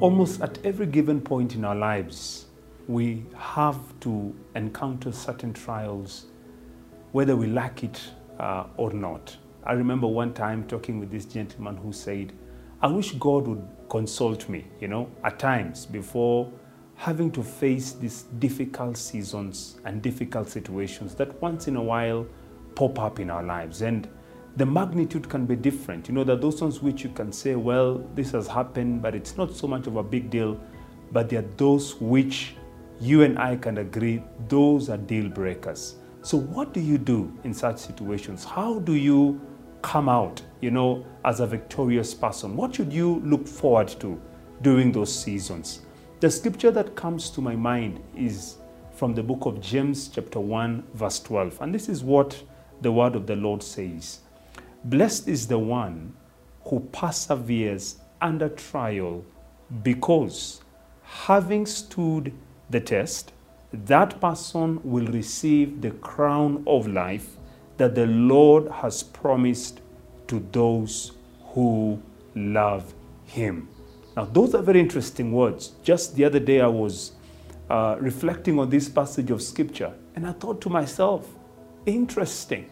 almost at every given point in our lives, we have to encounter certain trials, whether we like it uh, or not. I remember one time talking with this gentleman who said, I wish God would consult me, you know, at times before having to face these difficult seasons and difficult situations that once in a while pop up in our lives. And the magnitude can be different. You know, that those ones which you can say, well, this has happened, but it's not so much of a big deal. But there are those which you and I can agree, those are deal breakers. So, what do you do in such situations? How do you come out, you know, as a victorious person? What should you look forward to during those seasons? The scripture that comes to my mind is from the book of James, chapter 1, verse 12. And this is what the word of the Lord says Blessed is the one who perseveres under trial, because having stood the test, that person will receive the crown of life that the Lord has promised to those who love him. Now, those are very interesting words. Just the other day, I was uh, reflecting on this passage of scripture, and I thought to myself, interesting.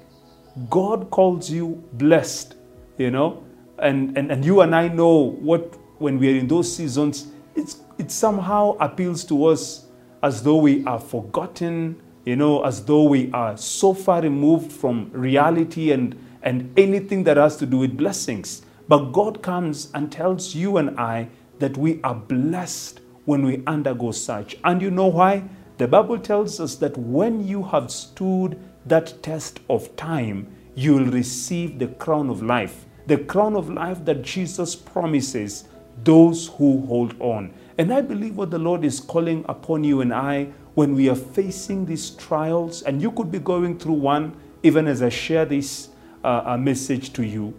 God calls you blessed, you know, and, and, and you and I know what, when we are in those seasons, it's, it somehow appeals to us as though we are forgotten, you know, as though we are so far removed from reality and, and anything that has to do with blessings. But God comes and tells you and I that we are blessed when we undergo such. And you know why? The Bible tells us that when you have stood that test of time, you will receive the crown of life. The crown of life that Jesus promises those who hold on. And I believe what the Lord is calling upon you and I when we are facing these trials, and you could be going through one, even as I share this uh, message to you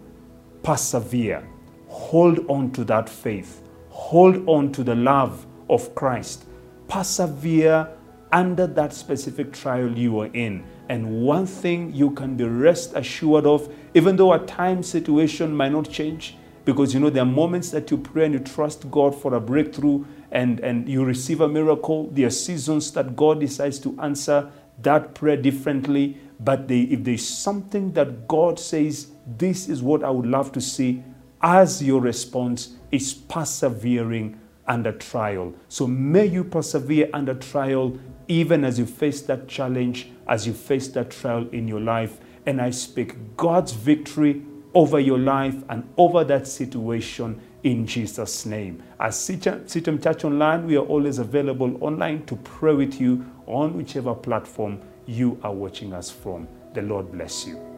persevere, hold on to that faith, hold on to the love of Christ, persevere under that specific trial you are in. And one thing you can be rest assured of, even though at times situation might not change, because you know there are moments that you pray and you trust God for a breakthrough and, and you receive a miracle. There are seasons that God decides to answer that prayer differently. But they, if there's something that God says, this is what I would love to see as your response is persevering under trial. So may you persevere under trial even as you face that challenge, as you face that trial in your life. And I speak God's victory over your life and over that situation in Jesus' name. As CITAM Church Online, we are always available online to pray with you on whichever platform you are watching us from. The Lord bless you.